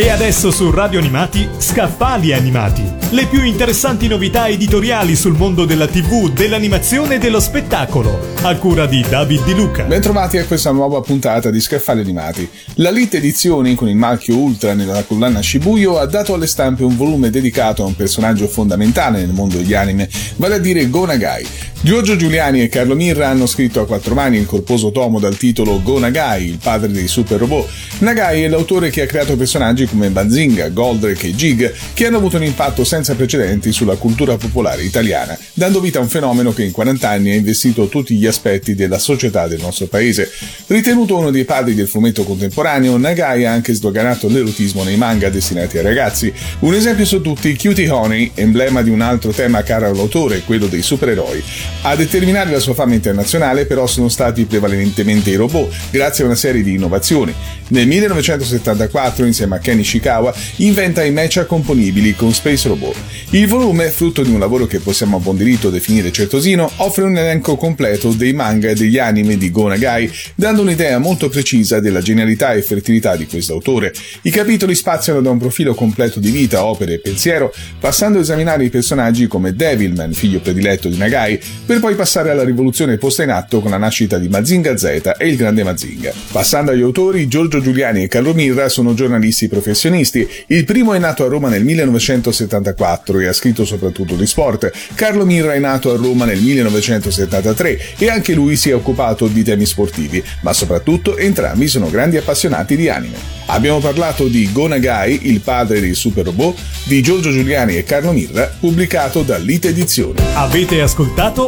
E adesso su Radio Animati, Scaffali Animati. Le più interessanti novità editoriali sul mondo della TV, dell'animazione e dello spettacolo. A cura di David Di Luca. Bentrovati a questa nuova puntata di Scaffali Animati. La Lit Edizioni, con il marchio Ultra nella collana Shibuyo, ha dato alle stampe un volume dedicato a un personaggio fondamentale nel mondo degli anime, vale a dire Go Nagai. Giorgio Giuliani e Carlo Mirra hanno scritto a quattro mani il corposo tomo dal titolo Go Nagai, il padre dei super robot. Nagai è l'autore che ha creato personaggi come Bazinga, Goldrake e Jig, che hanno avuto un impatto senza precedenti sulla cultura popolare italiana, dando vita a un fenomeno che in 40 anni ha investito tutti gli aspetti della società del nostro paese. Ritenuto uno dei padri del fumetto contemporaneo, Nagai ha anche sdoganato l'erotismo nei manga destinati ai ragazzi. Un esempio su tutti, Cutie Honey, emblema di un altro tema caro all'autore, quello dei supereroi. A determinare la sua fama internazionale però sono stati prevalentemente i robot, grazie a una serie di innovazioni. Nel 1974, insieme a Kenny Shikawa, inventa i mecha componibili con Space Robot. Il volume, frutto di un lavoro che possiamo a buon diritto definire certosino, offre un elenco completo dei manga e degli anime di Go Nagai, dando un'idea molto precisa della genialità e fertilità di questo autore. I capitoli spaziano da un profilo completo di vita, opere e pensiero, passando a esaminare i personaggi come Devilman, figlio prediletto di Nagai, per poi passare alla rivoluzione posta in atto con la nascita di Mazinga Z e il grande Mazinga. Passando agli autori, Giorgio Giuliani e Carlo Mirra sono giornalisti professionisti. Il primo è nato a Roma nel 1974 e ha scritto soprattutto di sport. Carlo Mirra è nato a Roma nel 1973 e anche lui si è occupato di temi sportivi, ma soprattutto entrambi sono grandi appassionati di anime. Abbiamo parlato di Gonagai, il padre dei super robot, di Giorgio Giuliani e Carlo Mirra, pubblicato da Lite Edizioni. Avete ascoltato